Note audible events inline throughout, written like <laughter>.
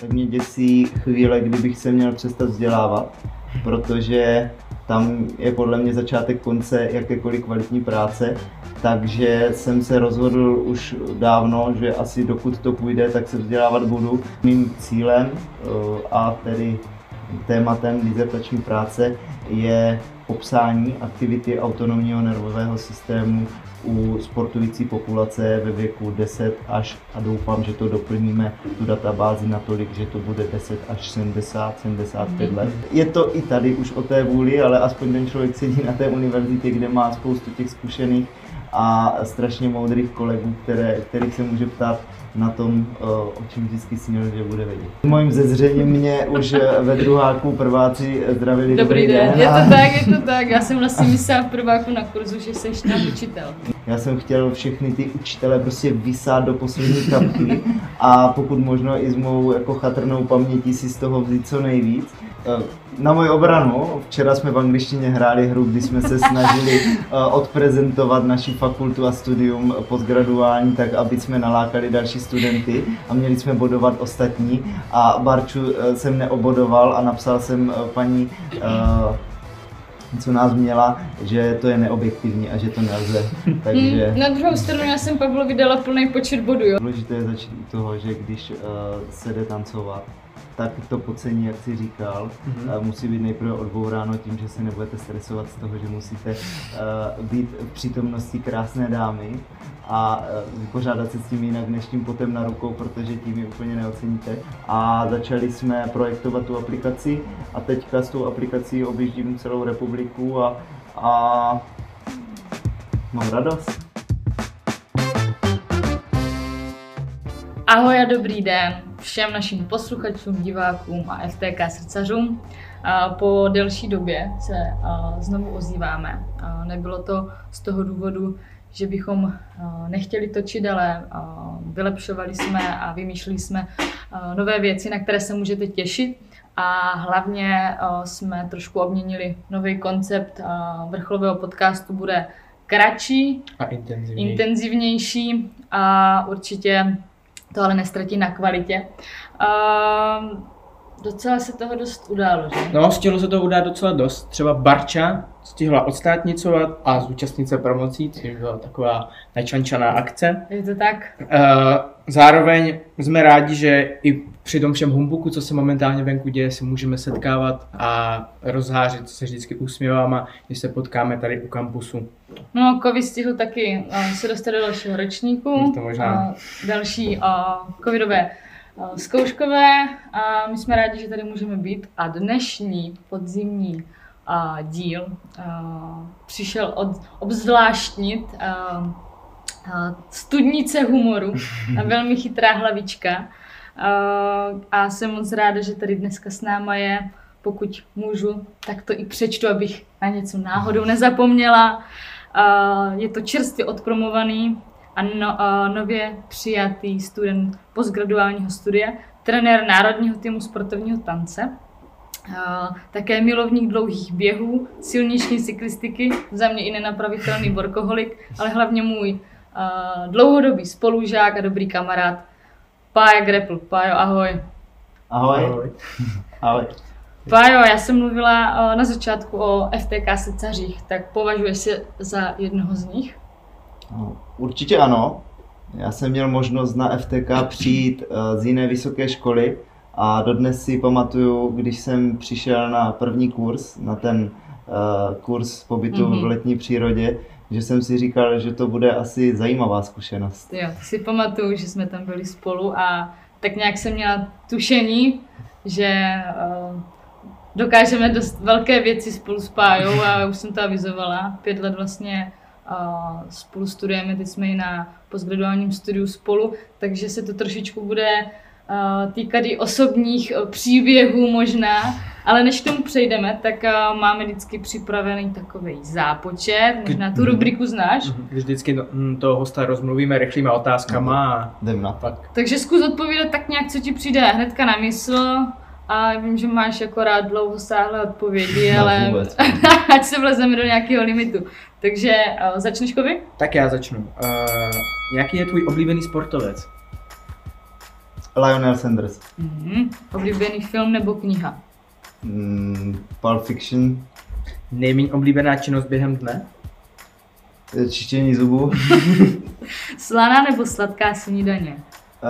tak mě děsí chvíle, kdybych se měl přestat vzdělávat, protože tam je podle mě začátek konce jakékoliv kvalitní práce, takže jsem se rozhodl už dávno, že asi dokud to půjde, tak se vzdělávat budu. Mým cílem eh, a tedy tématem dizertační práce je popsání aktivity autonomního nervového systému u sportující populace ve věku 10 až a doufám, že to doplníme tu databázi natolik, že to bude 10 až 70, 75 let. Je to i tady už o té vůli, ale aspoň ten člověk sedí na té univerzitě, kde má spoustu těch zkušených a strašně moudrých kolegů, které, kterých se může ptát na tom, eh, o čem vždycky snil, že bude vědět. Mojím zezřením mě už eh, ve druháku prváci zdravili. Dobrý, dobrý den. den. Je to tak, je to tak. Já jsem vlastně myslela v prváku na kurzu, že jsi náš učitel. Já jsem chtěl všechny ty učitele prostě vysát do poslední kapky a pokud možno i s mou jako chatrnou pamětí si z toho vzít co nejvíc. Eh, na moji obranu, včera jsme v angličtině hráli hru, kdy jsme se snažili eh, odprezentovat naši fakultu a studium postgraduální, tak aby jsme nalákali další studenty a měli jsme bodovat ostatní. A Barču eh, jsem neobodoval a napsal jsem paní co nás měla, že to je neobjektivní a že to nelze. <laughs> Takže... Hmm, na druhou stranu já jsem Pavlovi dala plný počet bodů. Jo? Důležité je začít u toho, že když uh, se jde tancovat, tak to pocení, jak si říkal, mm-hmm. musí být nejprve odbouráno tím, že se nebudete stresovat z toho, že musíte uh, být v přítomnosti krásné dámy a uh, vypořádat se s tím jinak než tím potem na rukou, protože tím ji úplně neoceníte. A začali jsme projektovat tu aplikaci a teďka s tou aplikací objíždím celou republiku a, a mám radost. Ahoj a dobrý den všem našim posluchačům, divákům a FTK srdcařům. Po delší době se znovu ozýváme. Nebylo to z toho důvodu, že bychom nechtěli točit, ale vylepšovali jsme a vymýšleli jsme nové věci, na které se můžete těšit. A hlavně jsme trošku obměnili nový koncept vrcholového podcastu, bude kratší a intenzivnější. intenzivnější a určitě to ale nestratí na kvalitě. Uh, docela se toho dost událo, že? No, stihlo se toho udát docela dost. Třeba Barča stihla odstátnicovat a zúčastnit se promocí, což byla taková načančaná akce. Je to tak? Uh, zároveň jsme rádi, že i při tom všem humbuku, co se momentálně venku děje, se můžeme setkávat a rozhářit, se vždycky usmíváme, když se potkáme tady u kampusu. No, kovy stihl taky uh, se dostat do dalšího ročníku. To možná. Uh, další uh, covidové zkouškové a my jsme rádi, že tady můžeme být a dnešní podzimní uh, díl uh, přišel od, obzvláštnit uh, uh, studnice humoru velmi chytrá hlavička. Uh, a jsem moc ráda, že tady dneska s náma je. Pokud můžu, tak to i přečtu, abych na něco náhodou nezapomněla. Uh, je to čerstvě odpromovaný a no, uh, nově přijatý student postgraduálního studia, trenér Národního týmu sportovního tance, také milovník dlouhých běhů, silniční cyklistiky, za mě i nenapravitelný workoholik, ale hlavně můj uh, dlouhodobý spolužák a dobrý kamarád Pája Grepl. Pájo, ahoj. Ahoj. Ahoj. ahoj. Pájo, já jsem mluvila uh, na začátku o FTK secařích, tak považuješ se za jednoho z nich? No, určitě ano. Já jsem měl možnost na FTK přijít uh, z jiné vysoké školy, a dodnes si pamatuju, když jsem přišel na první kurz, na ten uh, kurz pobytu mm-hmm. v letní přírodě, že jsem si říkal, že to bude asi zajímavá zkušenost. Jo, si pamatuju, že jsme tam byli spolu a tak nějak jsem měla tušení, že uh, dokážeme dost velké věci spolu s Pájou a už jsem to avizovala. Pět let vlastně uh, spolu studujeme, teď jsme i na postgraduálním studiu spolu, takže se to trošičku bude týkat i osobních eh, příběhů možná, ale než k tomu přejdeme, tak eh, máme vždycky připravený takový zápočet, možná tu rubriku znáš. Mhm. Vždycky hm, toho hosta rozmluvíme rychlými otázkama a jdem na pak. Takže zkus odpovídat tak nějak, co ti přijde hnedka na mysl. A vím, že máš jako rád dlouhosáhlé odpovědi, no, ale <laughs> ať se vlezeme do nějakého limitu. Takže uh, začneš, Kovy? Tak já začnu. Uh, jaký je tvůj oblíbený sportovec? Lionel Sanders. Mhm. Oblíbený film nebo kniha? Mm, Pulp Fiction. Nejméně oblíbená činnost během dne? eh, Čištění zubů. <laughs> Slaná nebo sladká snídaně?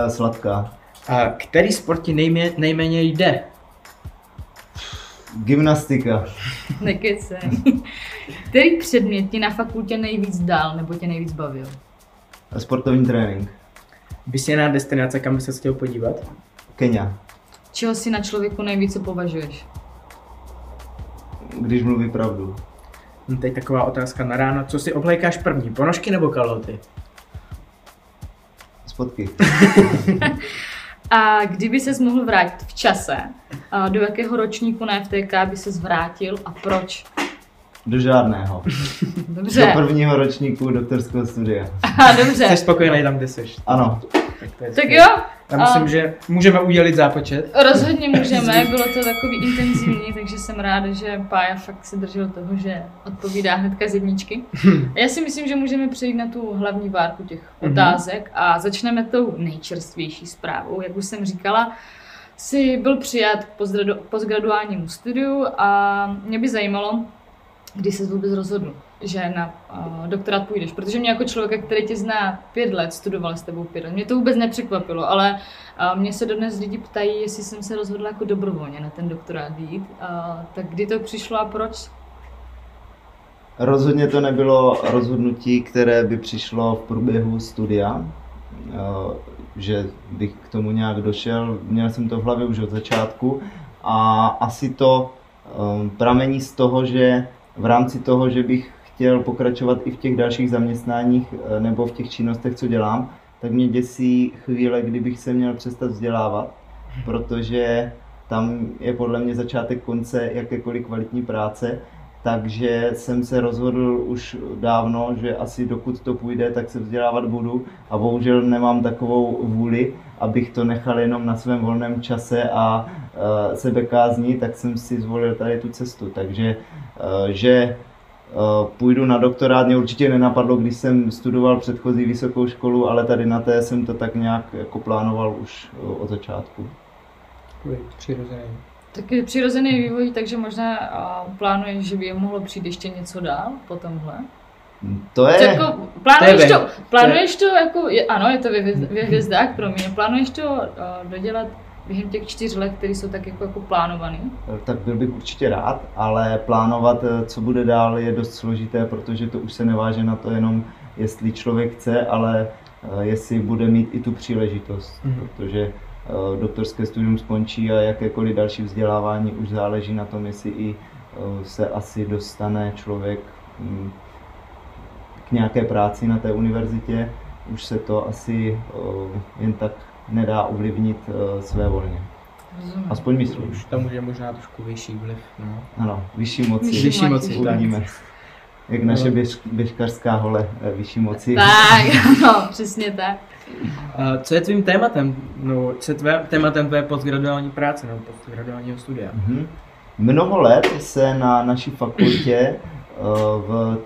eh, Sladká. A který sport ti nejmě, nejméně jde? Gymnastika. <laughs> Nekecej. Který předmět ti na fakultě nejvíc dal nebo tě nejvíc bavil? Sportovní trénink. Vysněná destinace, kam by se chtěl podívat? Kenia. Čeho si na člověku nejvíce považuješ? Když mluví pravdu. No, teď taková otázka na ráno. Co si oblékáš první, ponožky nebo kalhoty? Spotky. <laughs> A kdyby ses mohl vrátit v čase, a do jakého ročníku na FTK by ses vrátil a proč? Do žádného. Dobře. Do prvního ročníku doktorského studia. A dobře. Jsi spokojený tam, kde jsi? Ano. Tak, to je Tak jo, Já myslím, a- že můžeme udělit zápočet. rozhodně můžeme, bylo to takový intenzivní, takže jsem ráda, že Pája fakt se držel toho, že odpovídá hnedka z jedničky. A já si myslím, že můžeme přejít na tu hlavní várku těch Mhm. otázek a začneme tou nejčerstvější zprávou. Jak už jsem říkala, si byl přijat k postgradu- postgraduálnímu studiu a mě by zajímalo, kdy se vůbec rozhodl, že na uh, doktorát půjdeš. Protože mě jako člověka, který tě zná pět let, studoval s tebou pět let, mě to vůbec nepřekvapilo, ale uh, mě se dodnes lidi ptají, jestli jsem se rozhodla jako dobrovolně na ten doktorát jít. Uh, tak kdy to přišlo a proč? Rozhodně to nebylo rozhodnutí, které by přišlo v průběhu studia, že bych k tomu nějak došel. Měl jsem to v hlavě už od začátku a asi to pramení z toho, že v rámci toho, že bych chtěl pokračovat i v těch dalších zaměstnáních eh, nebo v těch činnostech, co dělám, tak mě děsí chvíle, kdybych se měl přestat vzdělávat, protože tam je podle mě začátek konce jakékoliv kvalitní práce takže jsem se rozhodl už dávno, že asi dokud to půjde, tak se vzdělávat budu a bohužel nemám takovou vůli, abych to nechal jenom na svém volném čase a uh, sebekázni, tak jsem si zvolil tady tu cestu. Takže, uh, že uh, půjdu na doktorát, mě určitě nenapadlo, když jsem studoval předchozí vysokou školu, ale tady na té jsem to tak nějak jako plánoval už od začátku. Takový Tak je přirozený vývoj, takže možná uh, plánuješ, že by mohlo přijít ještě něco dál po tomhle? To je... jako, plánuješ To je to, plánuješ to jako, je, ano, je to ve, hvězd- ve hvězdách pro mě, plánuješ to uh, dodělat během těch čtyř let, které jsou tak jako, jako plánovaný? tak byl bych určitě rád, ale plánovat, eh, co bude dál, je dost složité, protože to už se neváže na to jenom, jestli člověk chce, ale eh, jestli bude mít i tu příležitost, Mhm. protože doktorské studium skončí a jakékoliv další vzdělávání už záleží na tom, jestli i eh, se asi dostane člověk mm, k nějaké práci na té univerzitě. Už se to asi eh, jen tak nedá ovlivnit eh, své volně. Rozumím. Aspoň myslím. Už tam může možná trošku vyšší vliv. No. Ano, vyšší moci. Vyšší Vyšší moci. Uvidíme. Jak naše No. běž, běžkařská hole eh, vyšší moci. Tak, <laughs> ano, přesně tak. Co je tvým tématem? No, co je tvé, tématem tvé postgraduální práce nebo postgraduálního studia? Mhm. Mnoho let se na naší fakultě <clears throat> eh, v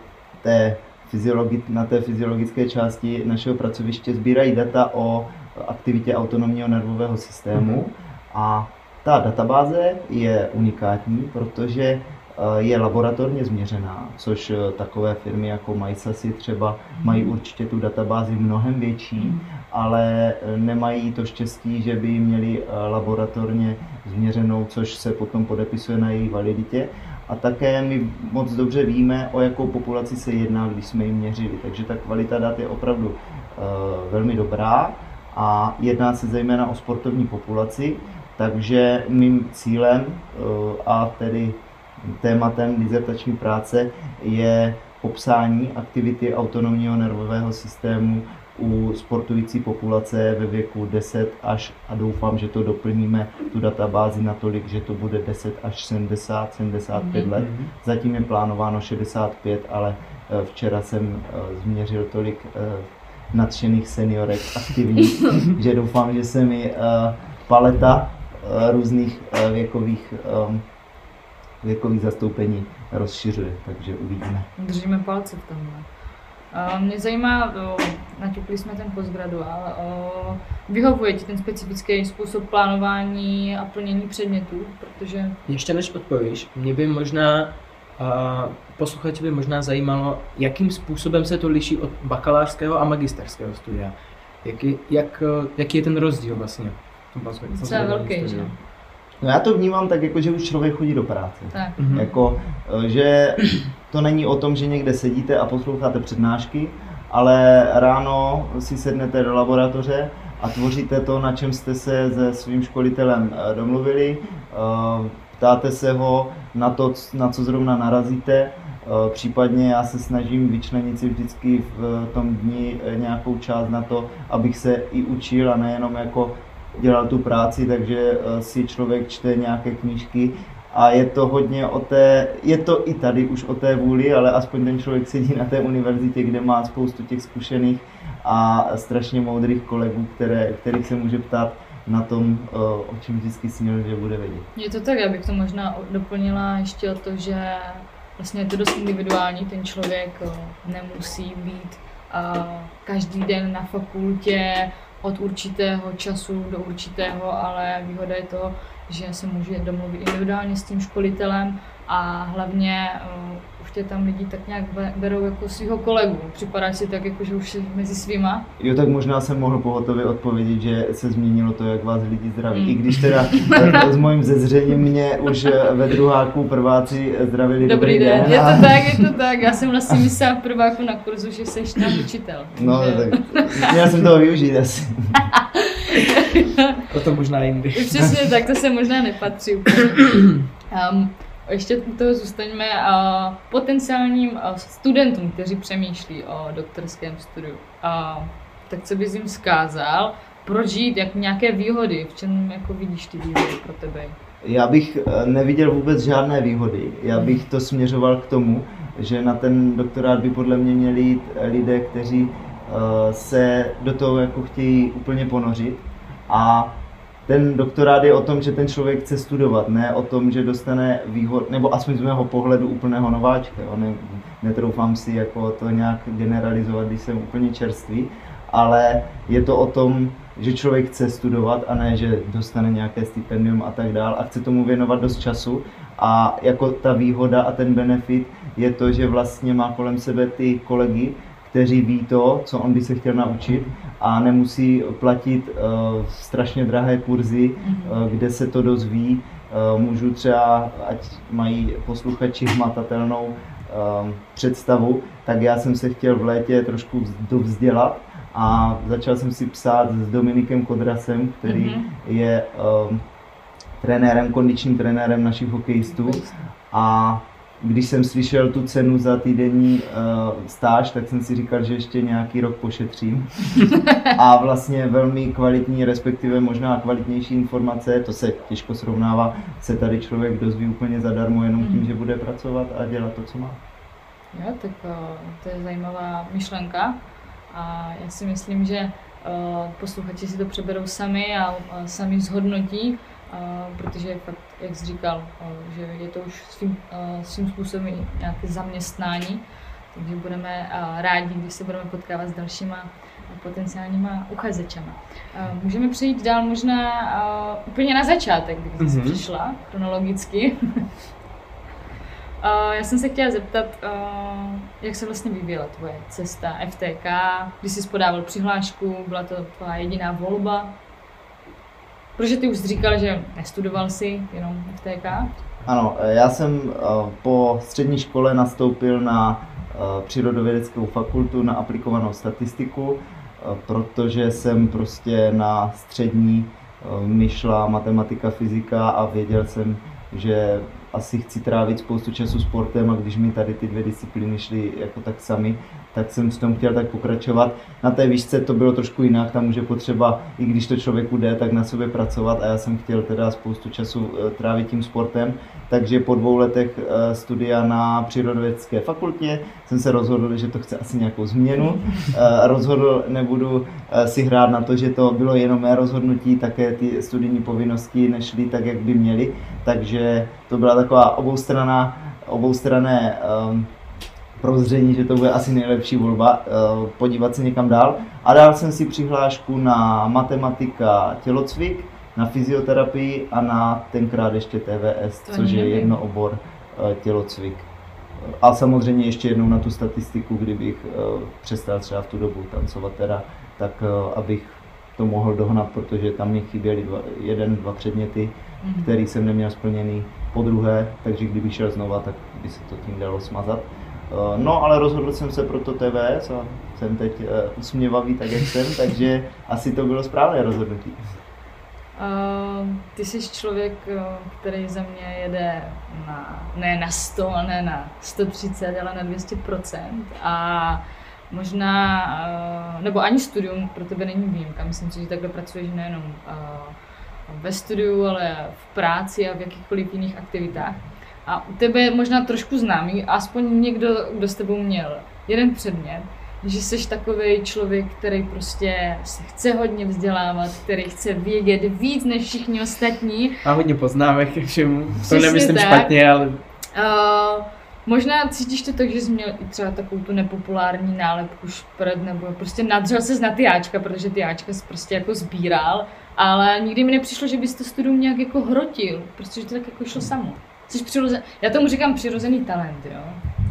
té fyziologi- na té fyziologické části našeho pracoviště sbírají data o aktivitě autonomního nervového systému a ta databáze je unikátní, protože je laboratorně změřená, což eh, takové firmy jako MySasy třeba mají určitě tu databázi mnohem větší, ale eh, nemají to štěstí, že by ji měli eh, laboratorně změřenou, což se potom podepisuje na její validitě. A také my moc dobře víme, o jakou populaci se jedná, když jsme ji měřili. Takže ta kvalita dat je opravdu velmi dobrá a jedná se zejména o sportovní populaci. Takže mým cílem a tedy tématem dizertační práce je popsání aktivity autonomního nervového systému u sportující populace ve věku 10 až, a doufám, že to doplníme, tu databázi natolik, že to bude 10 až 70, 75 let. Mhm. Zatím je plánováno 65, ale eh, včera jsem eh, změřil tolik eh, nadšených seniorek aktivních, <laughs> že doufám, že se mi paleta různých věkových, věkových zastoupení rozšiřuje, takže uvidíme. Držíme palce v tomhle. Mě zajímá, naťukli jsme ten postgraduál, vyhovuje ti ten specifický způsob plánování a plnění předmětů, protože... Ještě než odpovíš, mě by možná posluchače by možná zajímalo, jakým způsobem se to liší od bakalářského a magisterského studia. Jaký, jak, jaký je ten rozdíl vlastně? To je velký, že? No já to vnímám tak, jako, že už člověk chodí do práce. Tak. Mm-hmm. Jako, eh, že to není o tom, že někde sedíte a posloucháte přednášky, ale ráno si sednete do laboratoře a tvoříte to, na čem jste se se svým školitelem eh, domluvili, eh, ptáte se ho na to, na co zrovna narazíte, případně já se snažím vyčlenit si vždycky v tom dni nějakou část na to, abych se i učil a nejenom jako dělal tu práci, takže eh, si člověk čte nějaké knížky a je to hodně o té, je to i tady už o té vůli, ale aspoň ten člověk sedí na té univerzitě, kde má spoustu těch zkušených a strašně moudrých kolegů, které, kterých se může ptát na tom, eh, o čem vždycky snil, že bude vědět. Je to tak, abych to možná doplnila ještě o to, že vlastně je to dost individuální, ten člověk eh, nemusí být každý den na fakultě od určitého času do určitého, ale výhoda je to, že se může domluvit individuálně s tím školitelem a hlavně uh, už tě tam lidi tak nějak berou jako svého kolegu. Připadá si tak, jako, že už je mezi svýma. Jo, tak možná jsem mohl pohotově odpovědět, že se změnilo to, jak vás lidi zdraví. Mm. I když teda <laughs> s mojím zezřením mě už ve druháku prváci zdravili dobrý, dobrý den. den. Je to tak, je to tak. Já jsem vlastně myslela v prváku na kurzu, že jsi tam učitel. No, že... tak měl jsem toho využít asi. <laughs> o to možná jindy. Přesně tak, to se možná nepatří úplně. <clears throat> Um, ještě u toho zůstaňme a potenciálním studentům, kteří přemýšlí o doktorském studiu. A, tak co bys jim zkázal? Proč žít? Jak nějaké výhody? V čem jako vidíš ty výhody pro tebe? Já bych e, neviděl vůbec žádné výhody. Já bych to směřoval k tomu, že na ten doktorát by podle mě měli jít lidé, kteří e, se do toho jako chtějí úplně ponořit a ten doktorát je o tom, že ten člověk chce studovat, ne o tom, že dostane výhod, nebo aspoň z mého pohledu úplného nováčka. Jo? Ne, netroufám si jako to nějak generalizovat, když jsem úplně čerstvý, ale je to o tom, že člověk chce studovat a ne, že dostane nějaké stipendium a tak dál a chce tomu věnovat dost času a jako ta výhoda a ten benefit je to, že vlastně má kolem sebe ty kolegy, kteří ví to, co on by se chtěl naučit a nemusí platit uh, strašně drahé kurzy, uh, kde se to dozví. Uh, můžu třeba, ať mají posluchači hmatatelnou uh, představu, tak já jsem se chtěl v létě trošku dovzdělat a začal jsem si psát s Dominikem Kodrasem, který mm-hmm. je uh, trenérem, kondičním trenérem našich hokejistů a když jsem slyšel tu cenu za týdenní uh, stáž, tak jsem si říkal, že ještě nějaký rok pošetřím. A vlastně velmi kvalitní, respektive možná kvalitnější informace, to se těžko srovnává, se tady člověk dozví úplně zadarmo jenom tím, mhm. že bude pracovat a dělat to, co má. Jo, tak uh, to je zajímavá myšlenka a já si myslím, že uh, posluchači si to přeberou sami a uh, sami zhodnotí, protože fakt, jak jsi říkal, že je to už svým, svým způsobem nějaké zaměstnání, takže budeme rádi, když se budeme potkávat s dalšíma potenciálníma uchazečema. Můžeme přejít dál možná úplně na začátek, kdy jsi mm-hmm. přišla, chronologicky. <laughs> Já jsem se chtěla zeptat, jak se vlastně vyvíjela tvoje cesta FTK, když jsi podával přihlášku, byla to tvá jediná volba, Protože ty už jsi říkal, že nestudoval si jenom FTK? Ano, já jsem eh, po střední škole nastoupil na eh, přírodovědeckou fakultu na aplikovanou statistiku, eh, protože jsem prostě na střední myšla matematika, fyzika a věděl jsem, že asi chci trávit spoustu času sportem a když mi tady ty dvě disciplíny šly jako tak sami, tak jsem s tom chtěl tak pokračovat. Na té výšce to bylo trošku jinak, tam může potřeba, i když to člověku jde, tak na sobě pracovat a já jsem chtěl teda spoustu času eh, trávit tím sportem, takže po dvou letech eh, studia na přírodovědské fakultě jsem se rozhodl, že to chce asi nějakou změnu. Eh, rozhodl, nebudu si hrát na to, že to bylo jenom mé rozhodnutí, také ty studijní povinnosti nešly tak, jak by měly, takže to byla taková oboustranná, oboustranné um, prozření, že to bude asi nejlepší volba, uh, podívat se někam dál. A dal jsem si přihlášku na matematika tělocvik, na fyzioterapii a na tenkrát ještě TVS, To což je jedno obor uh, tělocvik. A samozřejmě ještě jednou na tu statistiku, kdybych uh, přestal třeba v tu dobu tancovat teda, tak abych to mohl dohnat, protože tam mě chyběly dva, jeden, dva předměty, Mhm. který jsem neměl splněný po druhé, takže kdybych šel znova, tak by se to tím dalo smazat. Uh, No, ale rozhodl jsem se pro to TVS a jsem teď uh, usměvavý tak, jak jsem, takže asi to bylo správné rozhodnutí. Uh, ty jsi člověk, uh, který za mě jede na, ne na 100, ne na 130, ale na 200%. A možná, uh, nebo ani studium pro tebe není výjimka. Myslím si, že takhle pracuješ nejenom uh, ve studiu, ale v práci a v jakýchkoliv jiných aktivitách. A u tebe je možná trošku známý, aspoň někdo, kdo s tebou měl jeden předmět, že jsi takový člověk, který prostě se chce hodně vzdělávat, který chce vědět víc než všichni ostatní. Má hodně poznámek ke všemu. To nemyslím tak. špatně, ale Uh, možná cítíš to tak, že jsi měl i třeba takovou tu nepopulární nálepku špred, nebo prostě nadřel se na ty Ačka, protože ty Ačka jsi prostě jako sbíral, ale nikdy mi nepřišlo, že bys to studium nějak jako hrotil, protože to tak jako šlo samo. Jsi přirozen... Já tomu říkám přirozený talent, jo.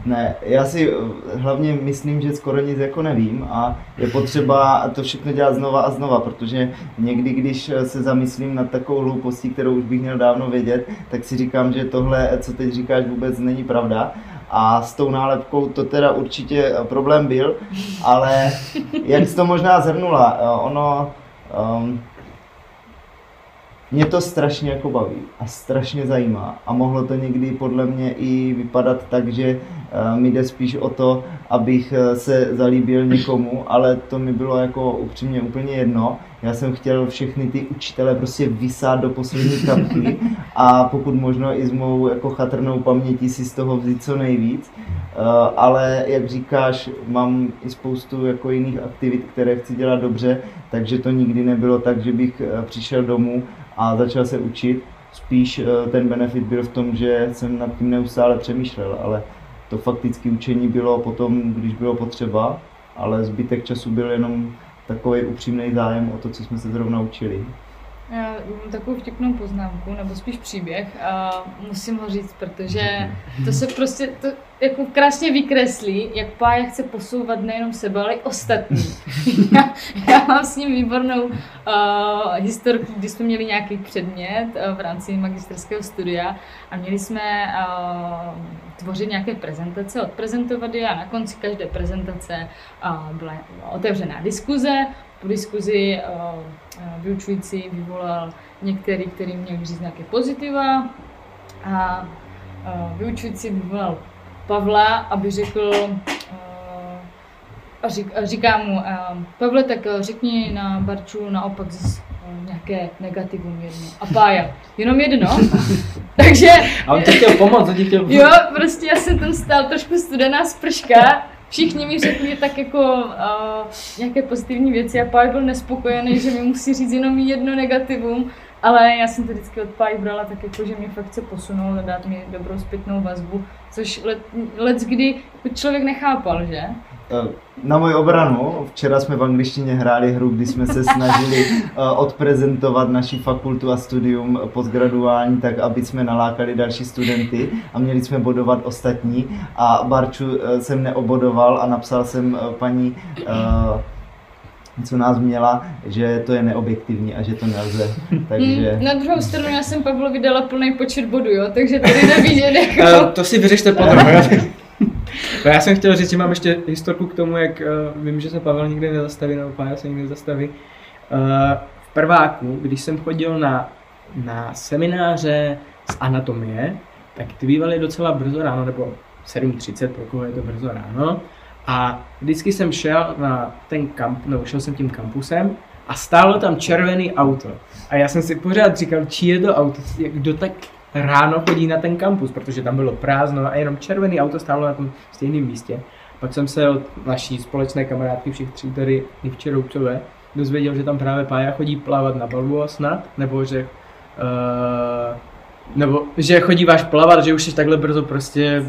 Ne, já si eh, hlavně myslím, že skoro nic jako nevím a je potřeba to všechno dělat znova a znova, protože někdy, když eh, se zamyslím nad takovou hloupostí, kterou už bych měl dávno vědět, tak si říkám, že tohle, co teď říkáš, vůbec není pravda. A s tou nálepkou to teda určitě eh, problém byl, ale <laughs> jak jsi to možná zhrnula, eh, ono, um, mě to strašně jako baví a strašně zajímá a mohlo to někdy podle mě i vypadat tak, že eh, mi jde spíš o to, abych eh, se zalíbil někomu, ale to mi bylo jako upřímně úplně jedno. Já jsem chtěl všechny ty učitele prostě vysát do poslední kapky a pokud možno i s mou jako chatrnou pamětí si z toho vzít co nejvíc. Eh, ale jak říkáš, mám i spoustu jako jiných aktivit, které chci dělat dobře, takže to nikdy nebylo tak, že bych přišel domů a začal se učit. Spíš eh, ten benefit byl v tom, že jsem nad tím neustále přemýšlel, ale to faktické učení bylo potom, když bylo potřeba, ale zbytek času byl jenom takový upřímný zájem o to, co jsme se zrovna učili. Já mám takovou vtipnou poznámku, nebo spíš příběh a musím ho říct, protože to se prostě to jako krásně vykreslí, jak Pája chce posouvat nejenom sebe, ale i ostatní. <laughs> já, já mám s ním výbornou uh, historku, kdy jsme měli nějaký předmět uh, v rámci magisterského studia a měli jsme uh, tvořit nějaké prezentace, odprezentovat je a na konci každé prezentace uh, byla otevřená diskuze, po diskuzi uh, vyučující vyvolal některý, který měl říct nějaké pozitiva a uh, vyučující vyvolal Pavla, aby řekl uh, a, řík, a říká mu, uh, Pavle, tak uh, řekni na Barču naopak z, nějaké negativum jedno. A Pája, jenom jedno. <laughs> Takže a on ti chtěl pomoct, on ti chtěl pomoct. Jo, prostě já jsem tam stál trošku studená sprška. Všichni mi řekli tak jako uh, nějaké pozitivní věci a Páj byl nespokojený, že mi musí říct jenom jedno negativum. Ale já jsem to vždycky od Páj brala tak jako, že mě fakt chce posunout a dát mi dobrou zpětnou vazbu, což let, let kdy jako člověk nechápal, že? Eh, Na moji obranu, včera jsme v angličtině hráli hru, kdy jsme se snažili eh, odprezentovat naši fakultu a studium postgraduální, tak aby jsme nalákali další studenty a měli jsme bodovat ostatní a Barču eh, jsem neobodoval a napsal jsem paní co nás měla, že to je neobjektivní a že to nelze. <laughs> Takže Hmm, na druhou stranu já jsem Pavlovi dala plný počet bodů, jo, takže tady nevidět <laughs> jako... to si vyřešte potom. <laughs> No, já jsem chtěl říct, že mám ještě historku k tomu, jak uh, vím, že se Pavel nikdy nezastaví, nebo Pája se nikdy nezastaví. Uh, v prváku, když jsem chodil na, na semináře z anatomie, tak ty bývaly docela brzo ráno, nebo 7.30, pro koho je to brzo ráno. A vždycky jsem šel na ten kamp, nebo šel jsem tím kampusem a stálo tam červený auto. A já jsem si pořád říkal, čí je to auto, kdo tak ráno chodí na ten kampus, protože tam bylo prázdno a jenom červený auto stálo na tom stejném místě. Pak jsem se od naší společné kamarádky všech tří tady Nivče Roubcové dozvěděl, že tam právě Pája chodí plavat na balbu snad, nebo že uh, nebo že chodíváš plavat, že už jsi takhle brzo prostě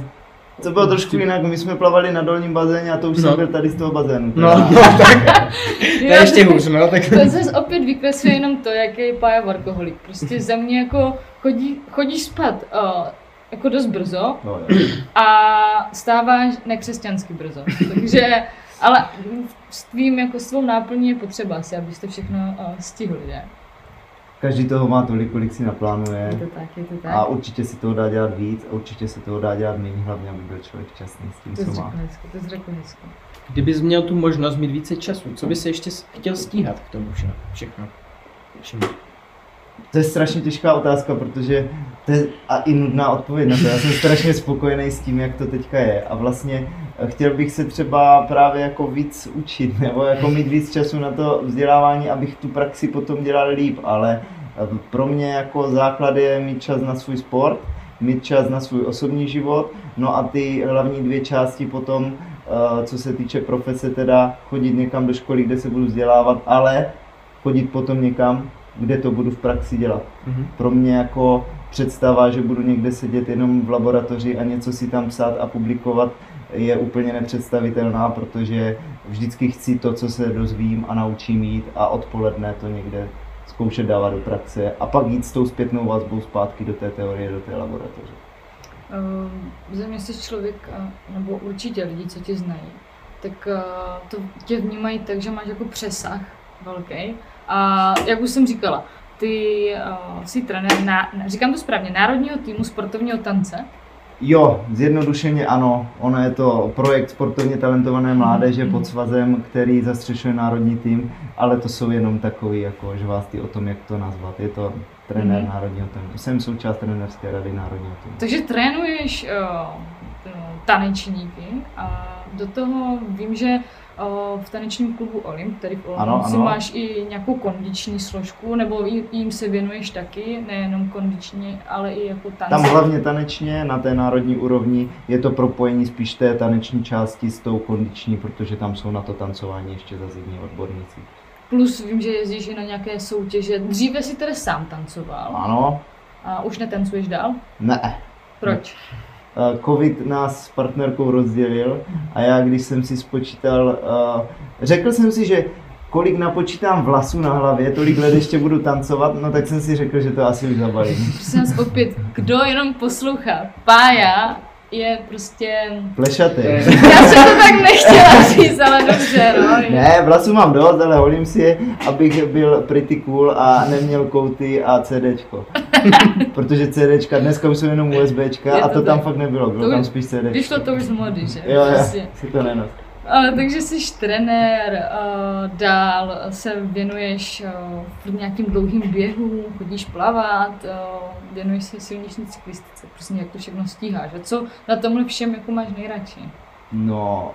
To bylo trošku jinak, my jsme plavali na dolním bazéně a to už No. jsem byl tady z toho bazénu. No, teda. <laughs> tak, <laughs> to je ještě hůř, no, tak... To zase opět vykresluje jenom to, jaký je Pája workoholik. Prostě za mě jako chodí, chodíš spát uh, jako dost brzo No, jo. a stáváš nekřesťansky brzo. <laughs> Takže, ale s tvým, jako s tvou náplní je potřeba asi, abyste všechno uh, stihli, že? Každý toho má tolik, kolik si naplánuje. Je to tak, je to tak. A určitě si toho dá dělat víc a určitě se toho dá dělat méně, hlavně aby byl člověk šťastný s tím, to co má. hezky, to řekl hezky. Kdybys měl tu možnost mít více času, co bys ještě chtěl stíhat k tomu vše- všechno? Všemu. To je strašně těžká otázka, protože to je a i nudná odpověď na to. Já jsem strašně spokojený s tím, jak to teďka je. A vlastně eh, chtěl bych se třeba právě jako víc učit, <laughs> nebo jako mít víc času na to vzdělávání, abych tu praxi potom dělal líp. Ale eh, pro mě jako základ je mít čas na svůj sport, mít čas na svůj osobní život, no a ty hlavní dvě části potom, eh, co se týče profese, teda chodit někam do školy, kde se budu vzdělávat, ale chodit potom někam, kde to budu v praxi dělat. Mhm. Pro mě jako představa, že budu někde sedět jenom v laboratoři a něco si tam psát a publikovat, je úplně nepředstavitelná, protože vždycky chci to, co se dozvím a naučím jít a odpoledne to někde zkoušet dávat do praxe a pak jít s tou zpětnou vazbou zpátky do té teorie, do té laboratoře. Uh, Za mě jsi člověk, nebo určitě lidi, co tě znají, tak to tě vnímají tak, že máš jako přesah velký. A jak už jsem říkala, ty uh, jsi trenér, na, říkám to správně, národního týmu sportovního tance. Jo, zjednodušeně ano. Ono je to projekt sportovně talentované mládeže pod svazem, který zastřešuje národní tým, ale to jsou jenom takový jako žvásty o tom, jak to nazvat. Je to trenér Mhm. národního týmu. Jsem součást trenérské rady národního týmu. Takže trénuješ uh, tanečníky a do toho vím, že v tanečním klubu Olymp, tady v ano. máš i nějakou kondiční složku, nebo jim se věnuješ taky, nejenom kondičně, ale i jako tanci. Tam hlavně tanečně na té národní úrovni je to propojení spíš té taneční části s tou kondiční, protože tam jsou na to tancování ještě zazivní odborníci. Plus vím, že jezdíš i na nějaké soutěže. Dříve si tedy sám tancoval. Ano? A už netancuješ dál? Ne. Proč? Eh, Covid nás s partnerkou rozdělil a já, když jsem si spočítal, eh, řekl jsem si, že kolik napočítám vlasů na hlavě, tolik let ještě budu tancovat, no tak jsem si řekl, že to asi už zabalím. Prosím opět, kdo jenom poslouchá? Pája je prostě... Plešatý. Já jsem to tak nechtěla <laughs> říct, ale dobře, no. Ne, vlasů mám dost, ale holím si je, abych byl pretty cool a neměl kouty a CDčko. <laughs> Protože CDčka, dneska už jsou jenom USBčka Je a to to tam tak. fakt nebylo, bylo To tam spíš CDčko. Vyšlo to už z mody, že? Jo, jo, si to nenos. A, takže jsi trenér, a, dál se věnuješ a, v nějakým dlouhým běhu, chodíš plavat, a, věnuješ se silniční cyklistice, prostě jak to všechno stíháš. A co na tomhle všem jako máš nejradši? No,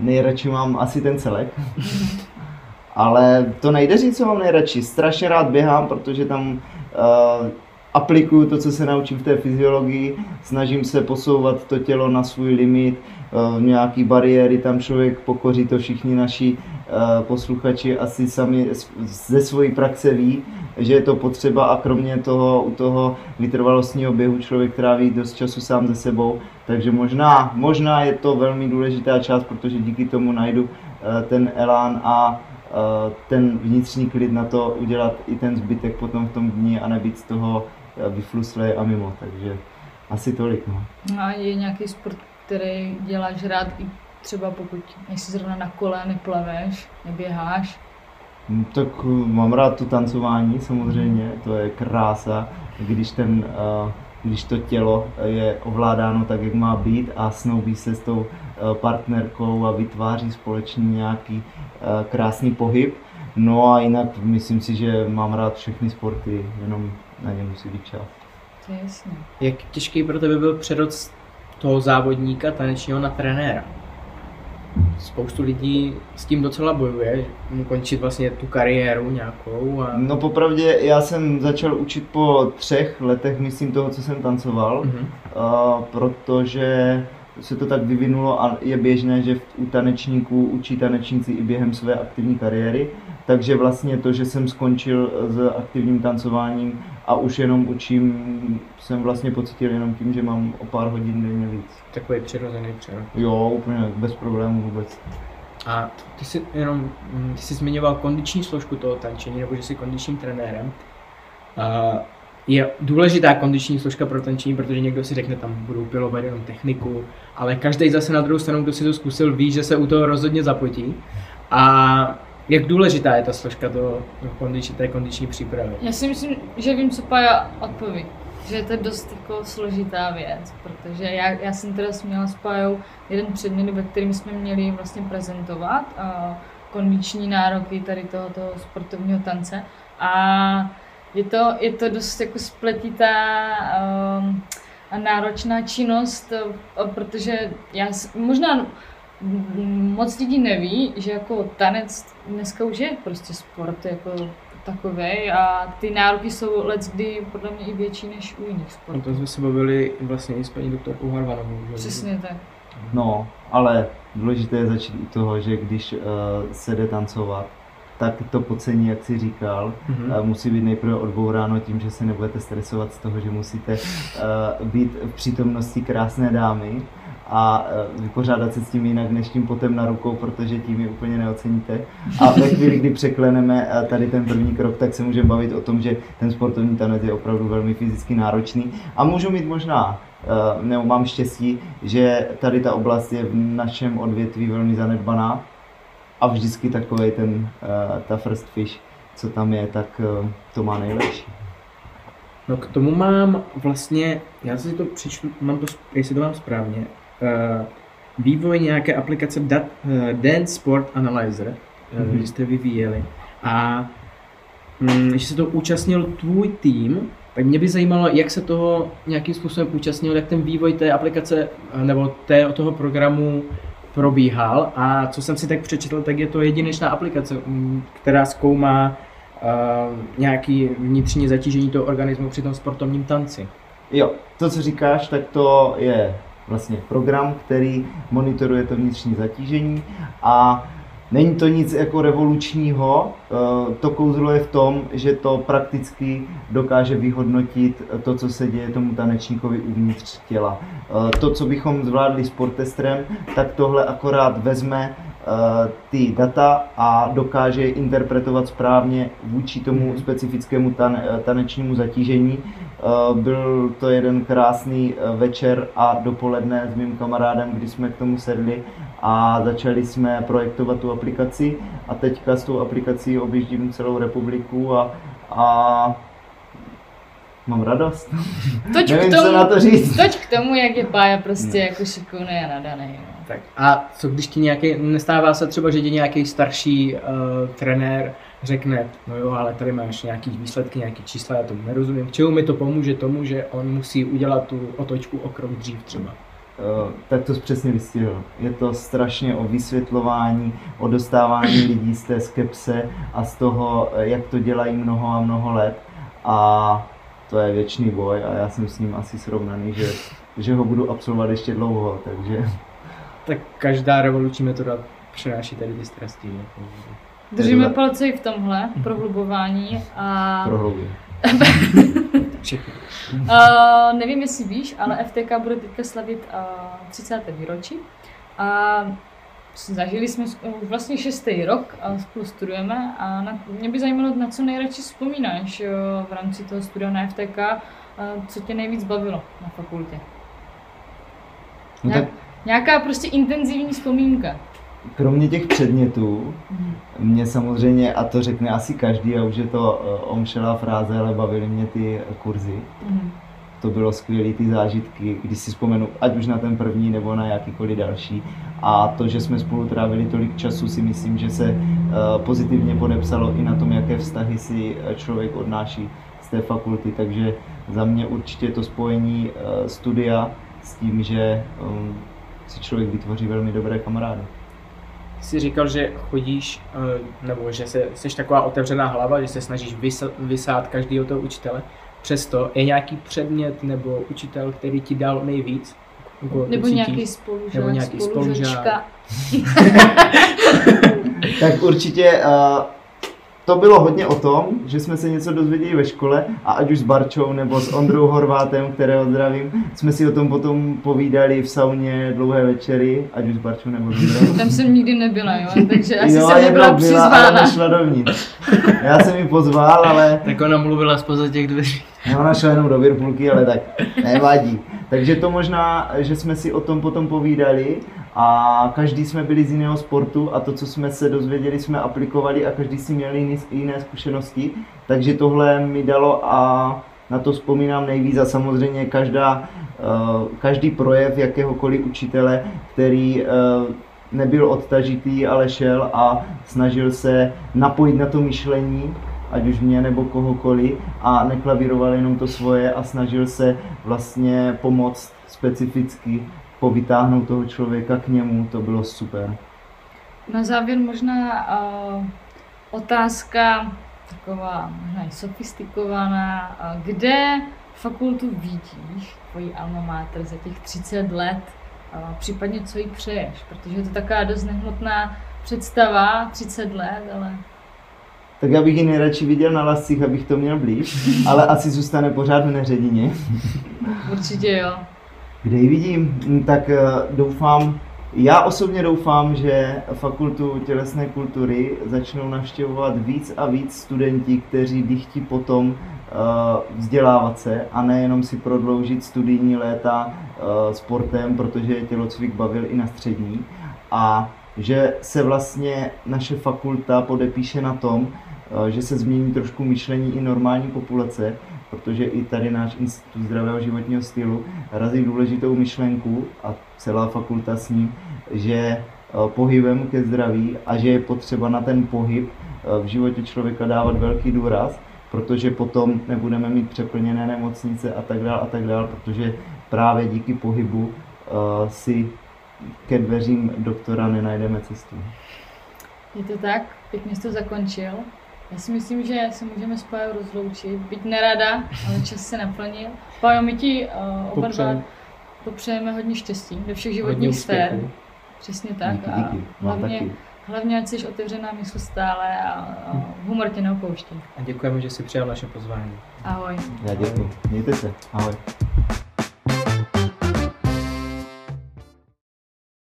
nejradši mám asi ten celek. <laughs> Ale to nejde říct, co mám nejradši. Strašně rád běhám, protože tam uh, aplikuju to, co se naučím v té fyziologii. Snažím se posouvat to tělo na svůj limit. Uh, nějaký bariéry tam člověk pokoří, to všichni naši uh, posluchači asi sami ze své praxe ví, že je to potřeba a kromě toho u toho vytrvalostního běhu člověk tráví dost času sám ze sebou, takže možná, možná je to velmi důležitá část, protože díky tomu najdu eh, ten elán a eh, ten vnitřní klid na to udělat i ten zbytek potom v tom dni a nebýt z toho eh, vyfluslej a mimo, takže asi tolik. No A je nějaký sport, který děláš rád i třeba pokud nejsi zrovna na kole, neplaveš, neběháš. Hm, Tak eh, mám rád to tancování samozřejmě, to je krása, když ten, eh, když to tělo je ovládáno tak, jak má být a snoubí se s tou eh, partnerkou a vytváří společně nějaký krásný pohyb. No a jinak myslím si, že mám rád všechny sporty, jenom na ně musí být čas. To je jasně. Jak těžký pro tebe byl přerod z toho závodníka tanečního na trenéra? Spoustu lidí s tím docela bojuje, že mu končit vlastně tu kariéru nějakou a... No popravdě já jsem začal učit po třech letech, myslím toho, co jsem tancoval. Mhm. Uh, protože se to tak vyvinulo a je běžné, že u tanečníků učí tanečníci i během své aktivní kariéry. Takže vlastně to, že jsem skončil s aktivním tancováním a už jenom učím, jsem vlastně pocítil jenom tím, že mám o pár hodin denně víc. Takový přirozený přerod. Jo, úplně bez problémů vůbec. A ty jsi jenom, mm, ty jsi zmiňoval kondiční složku toho tančení, nebo že jsi kondičním trenérem. A je důležitá kondiční složka pro tančení, protože někdo si řekne, tam budou pilovat jenom techniku, ale každý zase na druhou stranu, kdo si to zkusil, ví, že se u toho rozhodně zapotí. A jak důležitá je ta složka toho kondiční, té kondiční přípravy? Já si myslím, že vím, co Paja odpoví. Že je to dost jako složitá věc, protože já, já jsem teda směla s Pajou jeden předmět, ve kterým jsme měli vlastně prezentovat uh, kondiční nároky tady tohoto sportovního tance. A je to, je to dost jako spletitá um, a náročná činnost, uh, protože já možná moc lidí neví, že jako tanec dneska už je prostě sport jako takový a ty nároky jsou let kdy podle mě i větší než u jiných sportů. No to jsme se bavili vlastně i s paní doktorkou Harvanovou. Přesně tak. No, ale důležité je začít u toho, že když uh, se jde tancovat, tak to pocení, jak jsi říkal, mm-hmm. musí být nejprve odbouráno tím, že se nebudete stresovat z toho, že musíte uh, být v přítomnosti krásné dámy a uh, vypořádat se s tím jinak než tím potem na rukou, protože tím ji úplně neoceníte. A ve chvíli, kdy překleneme uh, tady ten první krok, tak se můžeme bavit o tom, že ten sportovní tanec je opravdu velmi fyzicky náročný a můžu mít možná nebo mám štěstí, že tady ta oblast je v našem odvětví velmi zanedbaná, a vždycky takový ten, uh, ta first fish, co tam je, tak uh, to má nejlepší. No k tomu mám vlastně, já si to přečtu, mám to, jestli to mám správně, uh, vývoj nějaké aplikace Dat, uh, Dance Sport Analyzer, mm-hmm. že jste vyvíjeli. A um, že se to účastnil tvůj tým, tak mě by zajímalo, jak se toho nějakým způsobem účastnil, jak ten vývoj té aplikace nebo té, toho programu probíhal a co jsem si tak přečetl, tak je to jedinečná aplikace, mm, která zkoumá uh, nějaký vnitřní zatížení toho organismu při tom sportovním tanci. Jo, to, co říkáš, tak to je vlastně program, který monitoruje to vnitřní zatížení a Není to nic jako revolučního, eh, to kouzlo je v tom, že to prakticky dokáže vyhodnotit to, co se děje tomu tanečníkovi uvnitř těla. Eh, to, co bychom zvládli sportestrem, tak tohle akorát vezme eh, ty data a dokáže je interpretovat správně vůči tomu specifickému tanečnímu zatížení. Byl to jeden krásný večer a dopoledne s mým kamarádem, kdy jsme k tomu sedli a začali jsme projektovat tu aplikaci a teďka s tou aplikací objíždím celou republiku a, a mám radost. Toť Nevím, k tomu, co na to říct. Toť k tomu, jak je Pája prostě no. jako šikovný a nadaný. No. Tak a co když ti nějaký, nestává se třeba, že ti nějaký starší uh, trenér řekne, no jo, ale tady máš nějaký výsledky, nějaký čísla, já tomu nerozumím. K čemu mi to pomůže tomu, že on musí udělat tu otočku o krok dřív třeba? Eh, tak to přesně vystihl. Je to strašně o vysvětlování, o dostávání <clears throat> lidí z té skepse a z toho, eh, jak to dělají mnoho a mnoho let. A to je věčný boj a já jsem s ním asi srovnaný, že, že ho budu absolvovat ještě dlouho, takže... Tak každá revoluční metoda přináší tady ty strasti. Držíme palce i v tomhle prohlubování a... <laughs> Všechno. Uh, nevím, jestli víš, ale FTK bude teďka slavit uh, 30. výročí. A zažili jsme už vlastně šestý rok a spolu studujeme a na, mě by zajímalo, na co nejradši vzpomínáš uh, v rámci toho studia na FTK, uh, co tě nejvíc bavilo na fakultě. No tak... Nějaká prostě intenzivní vzpomínka kromě těch předmětů, mě samozřejmě, a to řekne asi každý, a už je to uh, omšelá fráze, ale bavily mě ty kurzy. Mm. To bylo skvělé, ty zážitky, když si vzpomenu, ať už na ten první nebo na jakýkoliv další. A to, že jsme spolu trávili tolik času, si myslím, že se uh, pozitivně podepsalo i na tom, jaké vztahy si eh, člověk odnáší z té fakulty. Takže za mě určitě to spojení studia s tím, že um, si člověk vytvoří velmi dobré kamarády jsi říkal, že chodíš, eh, nebo že se, jsi taková otevřená hlava, že se snažíš vysát každého toho učitele. Přesto je nějaký předmět nebo učitel, který ti dal nejvíc Jako Nebo cítíš? nějaký spolužák, Nebo nějaký spolužačka. <laughs> <laughs> Tak určitě uh, to bylo hodně o tom, že jsme se něco dozvěděli ve škole a ať už s Barčou nebo s Ondrou Horvátem, kterého zdravím, jsme si o tom potom povídali v sauně dlouhé večery, ať už s Barčou nebo s Ondrou. Tam jsem nikdy nebyla, jo, takže asi jo, jsem nebyla jedna byla, ale přizvána. nešla dovnitř. Já jsem ji pozval, ale Tak ona mluvila spoza těch dveří. No, ona šla jenom do Virpulky, ale tak nevadí. Takže to možná, že jsme si o tom potom povídali a každý jsme byli z jiného sportu a to, co jsme se dozvěděli, jsme aplikovali a každý si měl jiný, jiné zkušenosti. Takže tohle mi dalo a na to vzpomínám nejvíc a samozřejmě každá, eh, každý projev jakéhokoliv učitele, který eh, nebyl odtažitý, ale šel a snažil se napojit na to myšlení, ať už mě nebo kohokoliv, a neklavíroval jenom to svoje a snažil se vlastně pomoct specificky povytáhnout toho člověka k němu, to bylo super. Na závěr možná uh, otázka taková možná i sofistikovaná. Kde fakultu vidíš, tvojí alma mater, za těch 30 let? Uh, případně co jí přeješ? Protože je to taková dost nehmotná představa, 30 let, ale Tak já bych ji nejradši viděl na lascích, abych to měl blíž, <laughs> ale asi zůstane pořád v Neředině. určitě jo. Kde ji vidím? Hm, Tak eh, doufám, já osobně doufám, že fakultu tělesné kultury začnou navštěvovat víc a víc studenti, kteří by chtí potom eh, vzdělávat se a nejenom si prodloužit studijní léta eh, sportem, protože tělocvik bavil i na střední. A že se vlastně naše fakulta podepíše na tom, že se změní trošku myšlení i normální populace, protože i tady náš Institut zdravého životního stylu razí důležitou myšlenku a celá fakulta s ním, že eh, pohybem ke zdraví a že je potřeba na ten pohyb eh, v životě člověka dávat velký důraz, protože potom nebudeme mít přeplněné nemocnice a tak dále a tak dále, protože právě díky pohybu eh, si ke dveřím doktora nenajdeme cestu. Je to tak, pěkně jsi to zakončil. Já si myslím, že se můžeme s Pajou rozloučit, byť nerada, ale čas se naplnil. Pajo, my ti uh, oba dva Popřeju. popřejeme hodně štěstí ve všech životních sfér. úspěchů. Přesně tak. Díky, a díky. Vám hlavně, taky. hlavně, ať jsi otevřená mysl stále a, a humor tě neopouští. A děkujeme, že jsi přijal naše pozvání. Ahoj. Já děkuji. Mějte se. Ahoj.